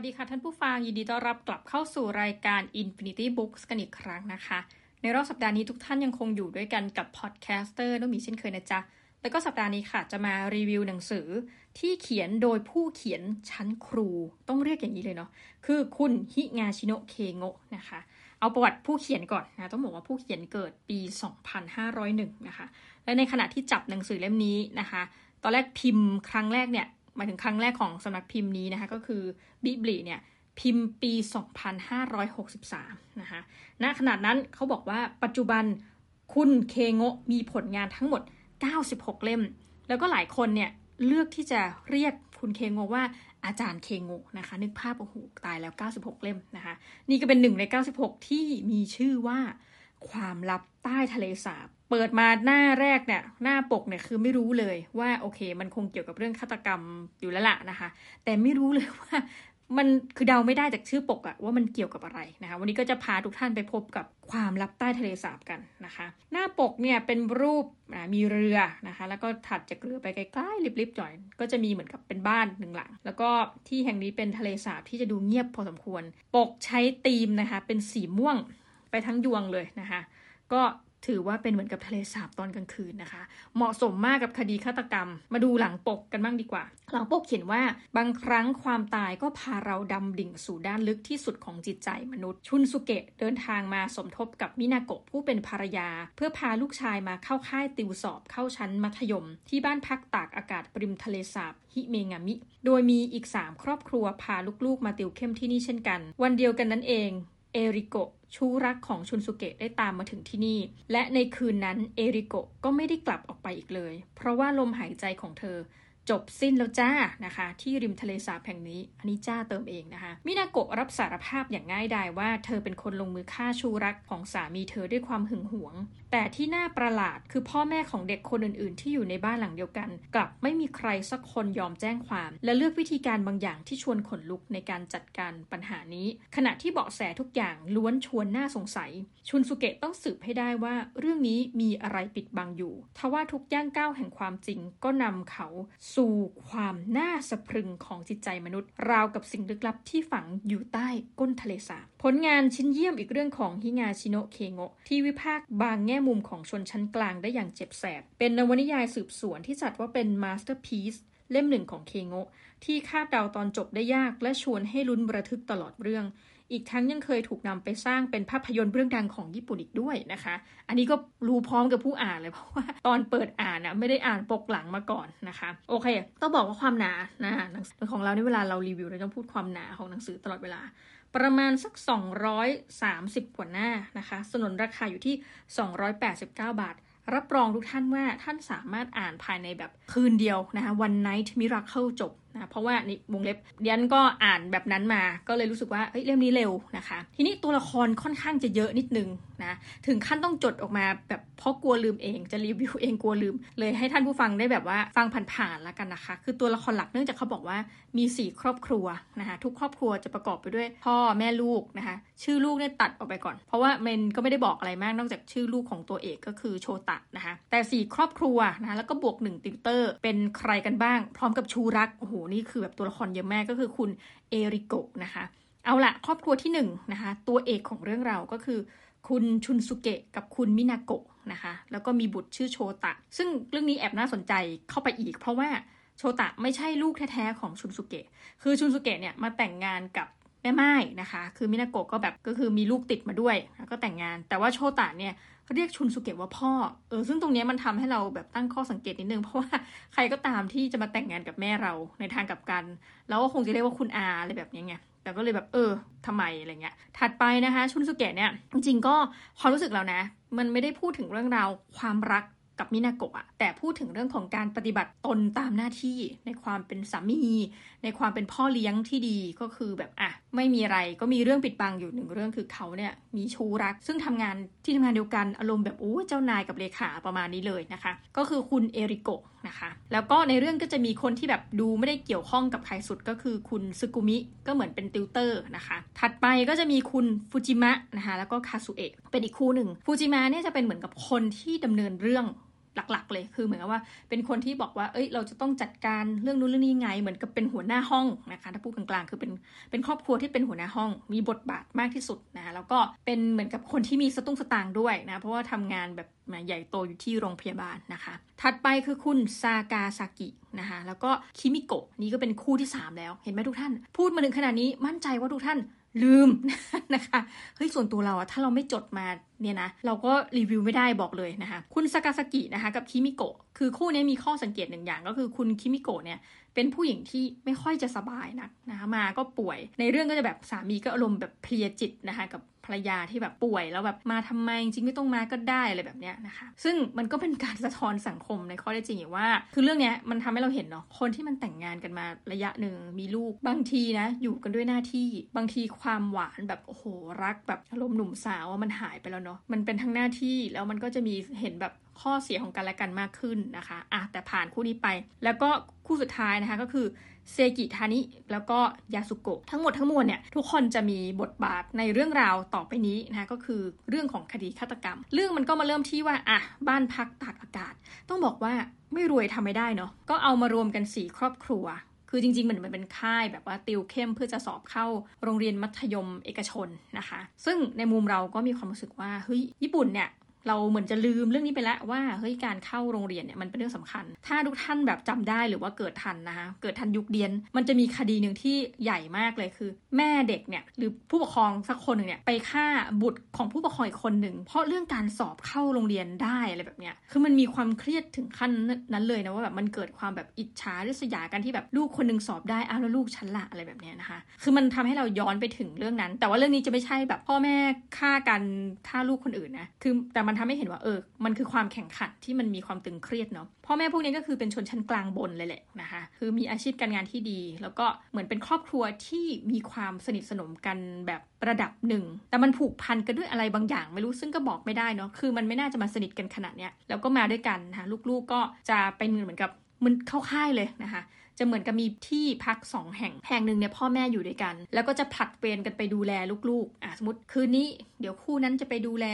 วัสดีค่ะท่านผู้ฟัง ยินดีต้อนรับกลับเข้าสู่รายการ Infinity Books กันอีกครั้งนะคะ ในรอบสัปดาห์นี้ทุกท่านยังคงอยู่ด้วยกันกับ podcaster น้องมีเช่นเคยนะจ๊ะ แล้วก็สัปดาห์นี้ค่ะจะมารีวิวหนังสือที่เขียนโดยผู้เขียนชั้นครูต้องเรียกอย่างนี้เลยเนาะคือคุณฮิงาชิโนะเคโงะนะคะ เอาประวัติผู้เขียนก่อนนะต้องบอกว่าผู้เขียนเกิดปี 2501 นะคะ และในขณะที่จับหนังสือเล่มนี้นะคะ ตอนแรกพิมพ์ครั้งแรกเนี่ย หมายถึงครั้งแรกของสำนักพิมพ์นี้นะคะ ก็คือบิบลีเนี่ยพิมพ์ปี 2563 นะคะณขนาดนั้นเขาบอกว่าปัจจุบันคุณเคโงะมีผลงานทั้งหมด 96 เล่ม แล้วก็หลายคนเนี่ยเลือกที่จะเรียกคุณเคโงะว่าอาจารย์เคโงะนะคะ นึกภาพโอ้โหตายแล้ว 96 เล่มนะคะ นี่ก็เป็นหนึ่งใน 96 ที่มีชื่อว่าความลับใต้ทะเลสาบ เปิดมาหน้าแรกเนี่ยหน้าปกเนี่ยคือไม่รู้เลยว่าโอเค มันคงเกี่ยวกับเรื่องฆาตกรรมอยู่แล้วล่ะนะคะ แต่ไม่รู้เลยว่ามันคือเดาไม่ได้จากชื่อปกอะว่ามันเกี่ยวกับอะไรนะคะ วันนี้ก็จะพาทุกท่านไปพบกับความลับใต้ทะเลสาบกันนะคะ หน้าปกเนี่ยเป็นรูปนะมีเรือนะคะ แล้วก็ถัดจากเรือไปใกล้ๆริบๆจ่อย ก็จะมีเหมือนกับเป็นบ้านหนึ่งหลัง แล้วก็ที่แห่งนี้เป็นทะเลสาบที่จะดูเงียบพอสมควร ปกใช้ธีมนะคะ เป็นสีม่วงไปทั้งยวงเลยนะคะ ก็ ถือว่าเป็นเหมือนกับทะเลสาบตอนกลางคืนนะคะ เหมาะสมมากกับคดีฆาตกรรม มาดูหลังปกกันบ้างดีกว่า หลังปกเขียนว่าบางครั้งความตายก็พาเราดำดิ่งสู่ด้านลึกที่สุดของจิตใจมนุษย์ ชุนสุเกะเดินทางมาสมทบกับมินาโกะผู้เป็นภรรยา เพื่อพาลูกชายมาเข้าค่ายติวสอบเข้าชั้นมัธยม ที่บ้านพักตากอากาศปริมทะเลสาบฮิเมงามิ โดยมีอีก 3 ครอบครัวพาลูกๆ มาติวเข้มที่นี่เช่นกัน วันเดียวกันนั้นเองเอริโกะ ชู้รักของชุนสุเกะได้ตามมาถึงที่นี่ และในคืนนั้นเอริโกะก็ไม่ได้กลับออกไปอีกเลย เพราะว่าลมหายใจของเธอ จบสิ้นแล้วจ้านะคะ ที่ริมทะเลสาบแห่งนี้ อันนี้จ้าเติมเองนะคะ มินาโกะรับสารภาพอย่างง่ายดายว่าเธอเป็นคนลงมือฆ่าชูรักของสามีเธอด้วยความหึงหวง แต่ที่น่าประหลาดคือพ่อแม่ของเด็กคนอื่นๆ ที่อยู่ในบ้านหลังเดียวกัน กลับไม่มีใครสักคนยอมแจ้งความ และเลือกวิธีการบางอย่างที่ชวนขนลุกในการจัดการปัญหานี้ ขณะที่เบาะแสทุกอย่างล้วนชวนน่าสงสัย ชุนสุเกะต้องสืบให้ได้ว่า เรื่องนี้มีอะไรปิดบังอยู่ทว่าทุกย่างก้าวแห่งความจริงก็นำเขาสู่ความน่าสะพรึงของจิตใจมนุษย์ ราวกับสิ่งลึกลับที่ฝังอยู่ใต้ก้นทะเลสาบผลงานชิ้นเยี่ยมอีกเรื่องของฮิงาชิโนะเคโงะที่วิพากษ์บางแง่มุมของชนชั้นกลางได้อย่างเจ็บแสบ เป็นนวนิยายสืบสวนที่จัดว่าเป็น masterpiece เล่มหนึ่งของเคโงะที่คาดเดาตอนจบได้ยากและชวนให้ลุ้นระทึกตลอดเรื่อง อีกทั้งยังเคยถูกนำไปสร้างเป็นภาพยนตร์เรื่องดังของญี่ปุ่นอีกด้วยนะคะ อันนี้ก็รู้พร้อมกับผู้อ่านเลยเพราะว่าตอนเปิดอ่านนะไม่ได้อ่านปกหลังมาก่อนนะคะ โอเค ต้องบอกว่าความหนานะหนังสือของเราในเวลาเรารีวิวเราต้องพูดความหนาของหนังสือตลอดเวลาประมาณสัก 230 กว่าหน้านะคะ สนนราคาอยู่ที่ 289 บาท รับรองทุกท่านว่าท่านสามารถอ่านภายในแบบคืนเดียวนะคะ One Night Miracle จบ นะเพราะว่านี่วงเล็บเดียนก็อ่านแบบนั้นมาก็เลยรู้สึกว่าเอ้ยเล่มนี้เร็วนะคะ ทีนี้ตัวละครค่อนข้างจะเยอะนิดนึงนะถึงขั้นต้องจดออกมาแบบเพราะกลัวลืมเองจะรีวิวเองกลัวลืม เลยให้ท่านผู้ฟังได้แบบว่าฟังผ่านๆแล้วกันนะคะ คือตัวละครหลักเนื่องจากเขาบอกว่ามี 4 ครอบครัวนะคะทุกครอบครัวจะประกอบไปด้วยพ่อแม่ลูกนะคะชื่อลูกเนี่ยตัดออกไปก่อน เพราะว่าเมนก็ไม่ได้บอกอะไรมากนอกจากชื่อลูกของตัวเอกก็คือโชตะนะคะแต่ 4 ครอบครัวนะะแล้วก็บวก1ติวเตอร์เป็นใครกันบ้าง พร้อมกับชูรักโอ้โหนี่คือแบบตัวละครเยอะมากก็คือคุณเอริโกะนะคะ เอาละครอบครัวที่1นนะคะ ตัวเอกของเรื่องเราก็คือ คุณชุนสุเกะกับคุณมินาโกะนะคะ แล้วก็มีบุตรชื่อโชตะ ซึ่งเรื่องนี้แอบน่าสนใจเข้าไปอีก เพราะว่าโชตะไม่ใช่ลูกแท้ๆของชุนสุเกะคือชุนสุเกะเนี่ยมาแต่งงานกับ แม่ไม้นะคะ คือมินาโกะก็แบบก็คือมีลูกติดมาด้วยแล้วก็แต่งงาน แต่ว่าโชตะเนี่ยเรียกชุนสุเกะว่าพ่อ เออ ซึ่งตรงนี้มันทำให้เราแบบตั้งข้อสังเกตนิดนึง เพราะว่าใครก็ตามที่จะมาแต่งงานกับแม่เราในทางกลับกัน แล้วก็คงจะเรียกว่าคุณอาอะไรแบบนี้ไง แต่ก็เลยแบบเออทำไมอะไรเงี้ย ถัดไปนะคะ ชุนสุเกะเนี่ย จริงๆก็ความรู้สึกเรานะ มันไม่ได้พูดถึงเรื่องราวความรัก กับมินาโกะแต่พูดถึงเรื่องของการปฏิบัติตนตามหน้าที่ในความเป็นสามี ในความเป็นพ่อเลี้ยงที่ดีก็คือแบบอะไม่มีอะไรก็มีเรื่องปิดบังอยู่หนึ่งเรื่องคือเขาเนี่ยมีชู้รัก ซึ่งทำงานที่ทำงานเดียวกันอารมณ์แบบโอ้เจ้านายกับเลขาประมาณนี้เลยนะคะ ก็คือคุณเอริโกะนะคะ แล้วก็ในเรื่องก็จะมีคนที่แบบดูไม่ได้เกี่ยวข้องกับใครสุดก็คือคุณซึกุมิก็เหมือนเป็นติวเตอร์นะคะ ถัดไปก็จะมีคุณฟูจิมะนะคะแล้วก็คาสุเอะเป็นอีกคู่หนึ่งฟูจิมะเนี่ยจะเป็นเหมือนกับคนที่ดำเนินเรื่อง หลักๆ เลยคือเหมือนกับว่าเป็นคนที่บอกว่า เอ้ย เราจะต้องจัดการเรื่องนู้นเรื่องนี้ไง เหมือนกับเป็นหัวหน้าห้องนะคะ ถ้าพูดกลางๆ คือเป็นเป็นครอบครัวที่เป็นหัวหน้าห้อง มีบทบาทมากที่สุดนะแล้วก็เป็นเหมือนกับคนที่มีสตุ้งสตางค์ด้วยนะ เพราะว่าทำงานแบบใหญ่โตอยู่ที่โรงพยาบาลนะคะ ถัดไปคือคุณซากาซากินะคะ แล้วก็คิมิโกะนี่ก็เป็นคู่ที่ 3 แล้ว เห็นไหมทุกท่าน พูดมาถึงขนาดนี้มั่นใจว่าทุกท่าน ลืมนะคะเฮ้ยส่วนตัวเราอะถ้าเราไม่จดมาเนี่ยนะเราก็รีวิวไม่ได้บอกเลยนะคะ คุณซากาซากินะคะกับคิมิโกะคือคู่นี้มีข้อสังเกตหนึ่งอย่างก็คือคุณคิมิโกะเนี่ยเป็นผู้หญิงที่ไม่ค่อยจะสบายนักนะคะมาก็ป่วย ในเรื่องก็จะแบบสามีก็อารมณ์แบบเพลียจิตนะคะกับ รยาที่แบบป่วยแล้วแบบมาทำไมจริงไม่ต้องมาก็ได้อะไรแบบเนี้ยนะคะ ซึ่งมันก็เป็นการสะท้อนสังคมในข้อได้จริงอย่ว่า คือเรื่องเนี้ยมันทำให้เราเห็นเนาะคนที่มันแต่งงานกันมาระยะหนึ่งมีลูกบางทีนะ อยู่กันด้วยหน้าที่บางทีความหวานแบบโอ้โหรักแบบอารมณ์หนุ่มสาวมันหายไปแล้วเนาะมันเป็นทั้งหน้าที่แล้วมันก็จะมีเห็นแบบข้อเสียของกันและกันมากขึ้นนะคะอะแต่ผ่านคู่นี้ไป แล้วก็คู่สุดท้ายนะคะก็คือ เซกิทานิ แล้วก็ยาสุโกะทั้งหมดทั้งมวลเนี่ยทุกคนจะมีบทบาทในเรื่องราวต่อไปนี้นะคะก็คือเรื่องของคดีฆาตกรรม เรื่องมันก็มาเริ่มที่ว่าอะบ้านพักตากอากาศ ต้องบอกว่าไม่รวยทำไม่ได้เนาะก็เอามารวมกันสี่ครอบครัวคือจริงๆเหมันมันเป็นค่ายแบบว่าติวเข้มเพื่อจะสอบเข้าโรงเรียนมัธยมเอกชนนะคะ ซึ่งในมุมเราก็มีความรู้สึกว่าเฮ้ยญี่ปุ่นเนี่ย เราเหมือนจะลืมเรื่องนี้ไปแล้วว่าเฮ้ยการเข้าโรงเรียนเนี่ยมันเป็นเรื่องสำคัญ ถ้าทุกท่านแบบจำได้หรือว่าเกิดทันนะคะเกิดทันยุคเดียน มันจะมีคดีหนึ่งที่ใหญ่มากเลยคือ แม่เด็กเนี่ยหรือผู้ปกครองสักคนหนึ่งเนี่ยไปฆ่าบุตรของผู้ปกครองอีกคนหนึ่งเพราะเรื่องการสอบเข้าโรงเรียนได้อะไรแบบเนี้ยคือมันมีความเครียดถึงขั้นนั้นเลยนะว่าแบบมันเกิดความแบบอิจฉาริษยากันที่แบบลูกคนหนึ่งสอบได้อ้าวแล้วลูกฉันละอะไรแบบเนี้ยนะคะ คือมันทำให้เราย้อนไปถึงเรื่องนั้น แต่ว่าเรื่องนี้จะไม่ใช่แบบพ่อแม่ฆ่ากันฆ่าลูกคนอื่นนะคือแต่มันทำให้เห็นว่าเออ มันคือความแข่งขันที่มันมีความตึงเครียดเนาะ พ่อแม่พวกนี้ก็คือเป็นชนชั้นกลางบนเลยแหละนะคะ คือมีอาชีพการงานที่ดี แล้วก็เหมือนเป็นครอบครัวที่มีความสนิทสนมกันแบบระดับหนึ่ง แต่มันผูกพันกันด้วยอะไรบางอย่างไม่รู้ ซึ่งก็บอกไม่ได้เนาะ คือมันไม่น่าจะมาสนิทกันขนาดเนี้ย แล้วก็มาด้วยกันนะคะลูกๆก็จะเป็นเหมือนกับมันเข้าค่ายเลยนะคะ จะเหมือนกับมีที่พักสองแห่ง แห่งหนึ่งเนี่ยพ่อแม่อยู่ด้วยกัน แล้วก็จะผลัดเวรกันไปดูแลลูกๆอะสมมติคืนนี้เดี๋ยวคู่นั้นจะไปดูแล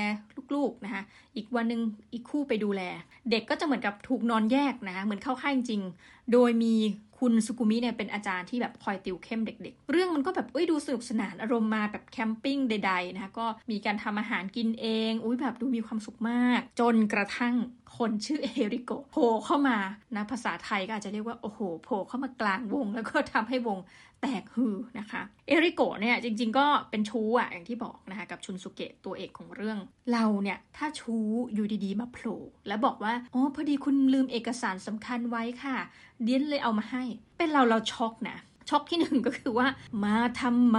ลูกๆนะคะอีกวันหนึ่งอีกคู่ไปดูแล เด็กก็จะเหมือนกับถูกนอนแยกนะคะเหมือนเข้าค่ายจริง โดยมีคุณสุกุมิเนี่ยเป็นอาจารย์ที่แบบคอยติวเข้มเด็ก ๆ เรื่องมันก็แบบเอ้ยดูสนุกสนานอารมณ์มาแบบแคมปิ้งใดๆนะคะก็มีการทำอาหารกินเองอุ้ยแบบดูมีความสุขมาก จนกระทั่งคนชื่อเอริโกโผล่เข้ามานะภาษาไทยก็อาจจะเรียกว่า โอ้โหโผล่เข้ามากลางวง แล้วก็ทำให้วงแตกฮือนะคะ เอริโกเนี่ยจริง ๆ ก็เป็นชู้อะอย่างที่บอกนะคะกับชุนสุเกะตัวเอกของเรื่อง เราเนี่ยถ้าชู้อยู่ดีๆ มาโผล่แล้วบอกว่าอ๋อพอดีคุณลืมเอกสารสำคัญไว้ค่ะเดียนเลยเอามาให้ เป็นเราเราช็อกนะช็อกที่หนึ่งก็คือว่ามาทำไม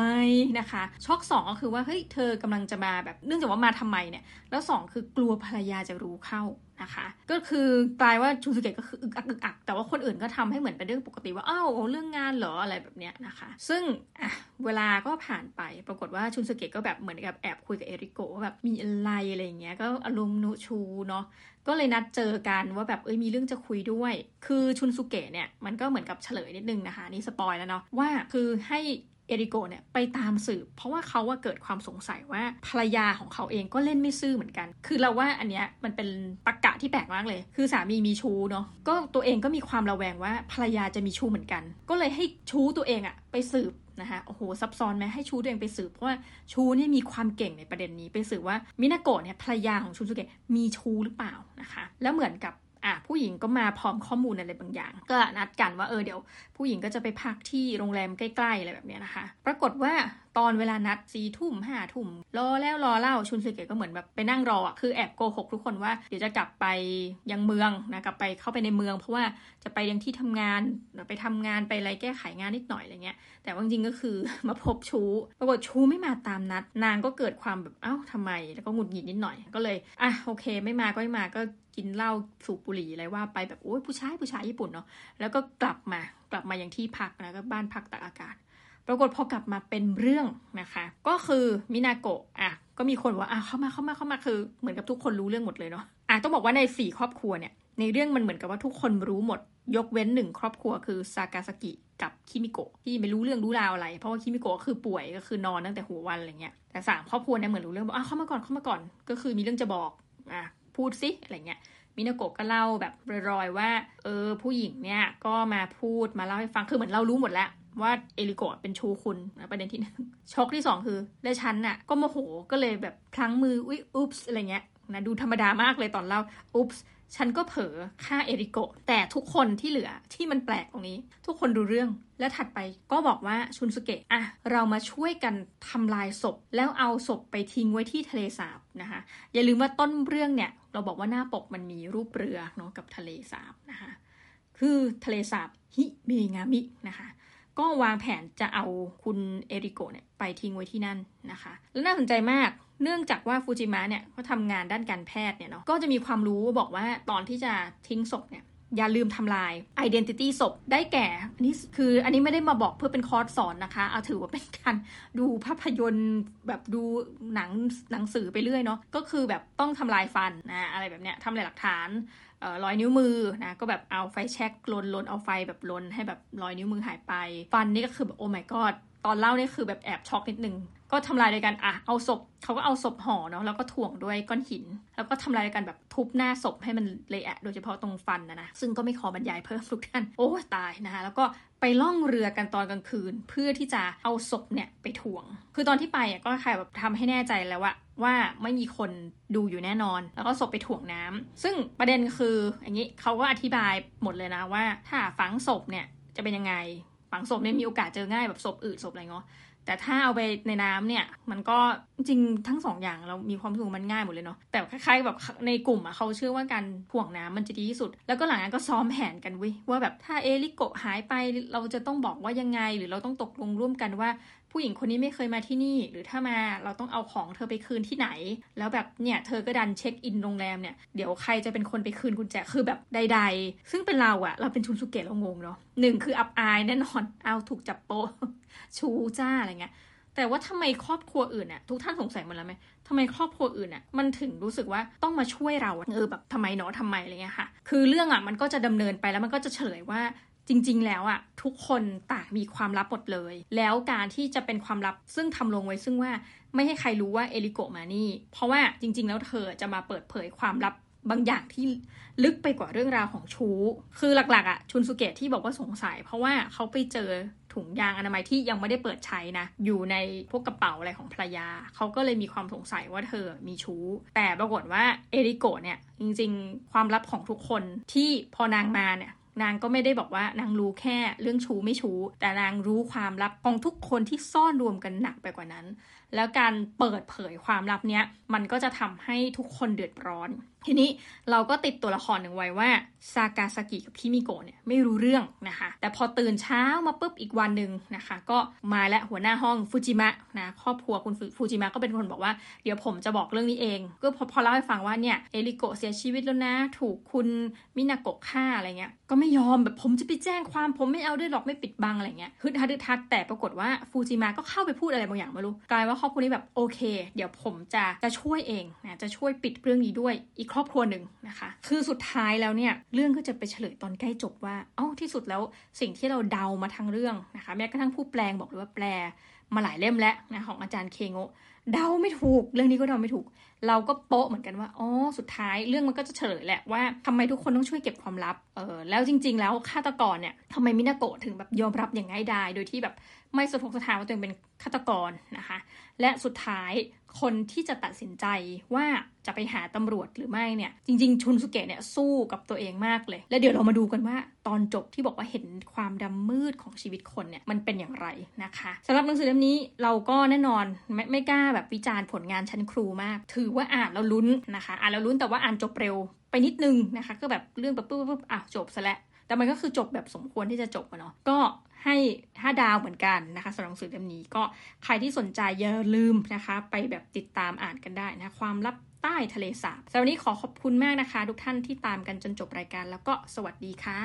นะคะช็อกสองก็คือว่าเฮ้ยเธอกำลังจะมาแบบเนื่องจากว่ามาทำไมเนี่ยแล้วสองคือกลัวภรรยาจะรู้เข้านะคะ ก็คือกลายว่าชูสุเกะก็คืออึกอักอึกอักแต่ว่าคนอื่นก็ทำให้เหมือนเป็นเรื่องปกติว่าอ้าวเรื่องงานเหรออะไรแบบเนี้ยนะคะ ซึ่งอะเวลาก็ผ่านไปปรากฏว่าชุนสุเกะก็แบบเหมือนกับแอบคุยกับเอริโกว่าแบบมีอะไรอะไรเงี้ยก็อารมณ์นุชูเนาะ ก็เลยนัดเจอกันว่าแบบเอ้ยมีเรื่องจะคุยด้วย คือชุนสุเกะเนี่ยมันก็เหมือนกับเฉลยนิดนึงนะคะ นี่สปอยแล้วเนาะว่าคือให้เอริโกเนี่ยไปตามสืบเพราะว่าเขาว่าเกิดความสงสัยว่าภรรยาของเขาเองก็เล่นไม่ซื่อเหมือนกัน คือเราว่าอันเนี้ยมันเป็นตรกกะที่แปลกมากเลย คือสามีมีชู้เนาะก็ตัวเองก็มีความระแวงว่าภรรยาจะมีชู้เหมือนกัน ก็เลยให้ชู้ตัวเองอะไปสืบ นะคะโอ้โหซับซ้อนไหมให้ชูตัวเองไปสืบเพราะว่าชูเนี่ยมีความเก่งในประเด็นนี้ไปสืบว่ามินาโกะเนี่ยภรรยาของชูสุเกะมีชูหรือเปล่านะคะ แล้วเหมือนกับอะผู้หญิงก็มาพร้อมข้อมูลอะไรบางอย่าง ก็นัดกันว่าเออเดี๋ยว ผู้หญิงก็จะไปพักที่โรงแรมใกล้ๆอะไรแบบนี้นะคะ ปรากฏว่า ตอนเวลานัดสี่ทุ่มห้าทุ่มรอแล้วรอเล่าชุนซูเกะก็เหมือนแบบไปนั่งรออะคือแอบโกหกทุกคนว่าเดี๋ยวจะกลับไปยังเมืองนะกลับไปเข้าไปในเมือง เพราะว่าจะไปยังที่ทำงานไปทำงานไปอะไรแก้ไขงานนิดหน่อยอะไรเงี้ย แต่ว่าจริงก็คือมาพบชูปรากฏชูไม่มาตามนัด นางก็เกิดความแบบเอ้าทำไม แล้วก็หงุดหงิดนิดหน่อยก็เลยอะโอเค ไม่มาก็ไม่มาก็กินเหล้าสูบบุหรี่อะไรว่าไปแบบโอ้ยผู้ชายผู้ชายญี่ปุ่นเนาะแล้วก็กลับมากลับมาอย่างที่พักนะก็บ้านพักตากอากาศ ปรากฏพอกลับมาเป็นเรื่องนะคะ ก็คือมินาโกะอะก็มีคนว่าอะเข้ามาเข้ามาเข้ามาคือ เหมือนกับทุกคนรู้เรื่องหมดเลยเนาะอะต้องบอกว่าในสี่ครอบครัวเนี่ยในเรื่องมันเหมือนกับว่าทุกคนรู้หมด ยกเว้นหนึ่งครอบครัวคือซากาสกิกับคิมิโกะที่ไม่รู้เรื่องรู้ราวอะไร เพราะว่าคิมิโกะคือป่วยก็คือนอนตั้งแต่หัววันอะไรเงี้ยแต่สามครอบครัวเนี่ยเหมือนรู้เรื่องบอกอะเข้ามาก่อนเข้ามาก่อน ก็คือมีเรื่องจะบอกอะพูดซิอะไรเงี้ยมินาโกะก็เล่าแบบรอยๆว่า เออผู้หญิงเนี่ยก็มาพูดมาเล่าให้ฟังคือเหมือนเรารู้หมดแล้ว ว่าเอริโกะเป็นชู้คุณนะประเด็นที่หนึ่งช็อกที่สองคือ และฉันน่ะ ก็โมโหก็เลยแบบพลั้งมืออุ๊ย oops อะไรเงี้ยนะดูธรรมดามากเลยตอนเล่า oops ฉันก็เผลอฆ่าเอริโกะแต่ทุกคนที่เหลือที่มันแปลกตรงนี้ ทุกคนรู้เรื่องและถัดไปก็บอกว่าชุนสุเกะอะเรามาช่วยกันทำลายศพ แล้วเอาศพไปทิ้งไว้ที่ทะเลสาบนะคะ อย่าลืมว่าต้นเรื่องเนี่ย เราบอกว่าหน้าปกมันมีรูปเรือเนาะกับทะเลสาบนะคะ คือทะเลสาบฮิเมงามินะคะ ก็วางแผนจะเอาคุณเอริโกเนี่ยไปทิ้งไว้ที่นั่นนะคะ แล้วน่าสนใจมากเนื่องจากว่าฟูจิมะเนี่ยเขาทำงานด้านการแพทย์เนี่ยเนาะก็จะมีความรู้บอกว่าตอนที่จะทิ้งศพเนี่ยอย่าลืมทำลาย identity ศพได้แก่อันนี้คืออันนี้ไม่ได้มาบอกเพื่อเป็นคอร์สสอนนะคะ เอาถือว่าเป็นการดูภาพยนตร์แบบดูหนังหนังสือไปเรื่อยเนาะก็คือแบบต้องทำลายฟันนะอะไรแบบเนี้ยทำลายหลักฐาน รอยนิ้วมือนะก็แบบเอาไฟแช็กลนลนเอาไฟแบบลนให้แบบรอยนิ้วมือหายไป ฟันนี่ก็คือแบบโอ้ my god ตอนเล่านี่คือแบบแอบช็อกนิดนึงก็ทำลายโดยกันอะเอาศพเขาก็เอาศพห่อเนาะแล้วก็ถ่วงด้วยก้อนหิน แล้วก็ทำลายโดยกันแบบทุบหน้าศพให้มันเละโดยเฉพาะตรงฟันนะนะซึ่งก็ไม่ขอบรรยายเพิ่มทุกท่านโอ้ตายนะคะแล้วก็ ไปล่องเรือกันตอนกลางคืน เพื่อที่จะเอาศพเนี่ยไปถ่วง คือตอนที่ไปอะก็ใครแบบทำให้แน่ใจแล้วว่าว่าไม่มีคนดูอยู่แน่นอน แล้วก็ศพไปถ่วงน้ำซึ่งประเด็นคืออย่างนี้เขาก็อธิบายหมดเลยนะว่า ถ้าฝังศพเนี่ยจะเป็นยังไงฝังศพเนี่ยมีโอกาสเจอง่ายแบบศพอืดศพอะไรเงี้ย แต่ถ้าเอาไปในน้ำเนี่ย มันก็จริงทั้งสองอย่างเรามีความรู้สึกมันง่ายหมดเลยเนาะแต่คล้ายๆแบบในกลุ่มอะเขาเชื่อว่าการถ่วงน้ำมันจะดีที่สุด แล้วก็หลังนั้นก็ซ้อมแผนกันวิว่าแบบถ้าเอลิโกหายไปเราจะต้องบอกว่ายังไง หรือเราต้องตกลงร่วมกันว่า ผู้หญิงคนนี้ไม่เคยมาที่นี่ หรือถ้ามาเราต้องเอาของเธอไปคืนที่ไหน แล้วแบบเนี่ยเธอก็ดันเช็คอินโรงแรมเนี่ยเดี๋ยวใครจะเป็นคนไปคืนกุญแจคือแบบใด ๆ ซึ่งเป็นเราอะเราเป็นชุนสุเกะเรางงเนาะหนึ่งคืออับอายแน่นอนเอาถูกจับโป ชูจ้าอะไรเงี้ย แต่ว่าทำไมครอบครัวอื่นน่ะทุกท่านสงสัยมันแล้วไหมทำไมครอบครัวอื่นน่ะมันถึงรู้สึกว่าต้องมาช่วยเราเออแบบทำไมเนาะทำไมอะไรเงี้ยค่ะ คือเรื่องอะมันก็จะดำเนินไปแล้วมันก็จะเฉลยว่าจริง ๆ แล้วอะทุกคนต่างมีความลับหมดเลย แล้วการที่จะเป็นความลับซึ่งทำลงไว้ซึ่งว่าไม่ให้ใครรู้ว่าเอลิโกมานี่ เพราะว่าจริง ๆ แล้วเธอจะมาเปิดเผยความลับ บางอย่างที่ลึกไปกว่าเรื่องราวของชูคือหลักๆอะชุนสุเกะที่บอกว่าสงสัย เพราะว่าเขาไปเจอถุงยางอนามัยที่ยังไม่ได้เปิดใช้นะ อยู่ในพวกกระเป๋าอะไรของภรรยา เขาก็เลยมีความสงสัยว่าเธอมีชู้ แต่ปรากฏว่าเอริโกะเนี่ย จริงๆ ความลับของทุกคนที่พอนางมาเนี่ยนางก็ไม่ได้บอกว่านางรู้แค่เรื่องชู้ไม่ชู้ แต่นางรู้ความลับของทุกคนที่ซ่อนรวมกันหนักไปกว่านั้น แล้วการเปิดเผยความลับเนี้ยมันก็จะทำให้ทุกคนเดือดร้อน ทีนี้เราก็ติดตัวละครหนึ่งไว้ว่าซากาซากิกับคิมิโกะเนี่ยไม่รู้เรื่องนะคะ แต่พอตื่นเช้ามาปุ๊บอีกวันหนึ่งนะคะ ก็มาและหัวหน้าห้องฟูจิมะนะครอบครัวคุณฟูจิมะก็เป็นคนบอกว่าเดี๋ยวผมจะบอกเรื่องนี้เอง ก็พอพอเล่าให้ฟังว่าเนี่ยเอริโกะเสียชีวิตแล้วนะ ถูกคุณมินาโกะฆ่าอะไรเงี้ยก็ไม่ยอมแบบผมจะไปแจ้งความผมไม่เอาด้วยหรอกไม่ปิดบังอะไรเงี้ยฮึดฮัดฮึดฮัดแต่ปรากฏว่าฟูจิมะก็เข้าไปพูดอะไรบางอย่างไม่รู้กลายว่าครอบครัวนี้แบบโอเค เดี๋ยวผมจะจะช่วยเองนะจะช่วยปิดเรื่องนี้ด้วยอีกครอบครัวหนึ่งนะคะ คือสุดท้ายแล้วเนี่ยเรื่องก็จะไปเฉลยตอนใกล้จบว่าอ๋อที่สุดแล้วสิ่งที่เราเดามาทั้งเรื่องนะคะแม้กระทั่งผู้แปลงบอกเลยว่าแปลมาหลายเล่มแล้วนะของอาจารย์เคงโง เดาไม่ถูก เรื่องนี้ก็เดาไม่ถูก เราก็โป๊ะเหมือนกันว่าอ๋อสุดท้ายเรื่องมันก็จะเฉลยแหละว่าทำไมทุกคนต้องช่วยเก็บความลับเออแล้วจริง ๆ แล้วฆาตกรเนี่ยทำไมมินาโกะถึงแบบยอมรับอย่างง่ายดายโดยที่แบบไม่สะทกสะท้านว่าตัวเองเป็นฆาตกรนะคะ และสุดท้าย คนที่จะตัดสินใจว่าจะไปหาตำรวจหรือไม่เนี่ย จริง ๆ ชุนสุเกะเนี่ยสู้กับตัวเองมากเลย และเดี๋ยวเรามาดูกันว่าตอนจบที่บอกว่าเห็นความดำมืดของชีวิตคนเนี่ยมันเป็นอย่างไรนะคะสำหรับหนังสือเล่มนี้เราก็แน่นอนไม่ไม่กล้าแบบวิจารณ์ผลงานชั้นครูมาก ถือว่าอ่านแล้วลุ้นนะคะ อ่านแล้วลุ้นแต่ว่าอ่านจบเร็วไปนิดนึงนะคะ ก็แบบเรื่องแบบปุ๊บปุ๊บอะจบซะแล้ว แต่มันก็คือจบแบบสมควรที่จะจบอะเนาะก็ให้ 5 ดาวเหมือนกันนะคะสำหรับหนังสือเล่มนี้ก็ใครที่สนใจอย่าลืมนะคะ ไปแบบติดตามอ่านกันได้นะความลับใต้ทะเลสาบสำหรับวันนี้ขอขอบคุณมากนะคะ ทุกท่านที่ตามกันจนจบรายการแล้วก็สวัสดีค่ะ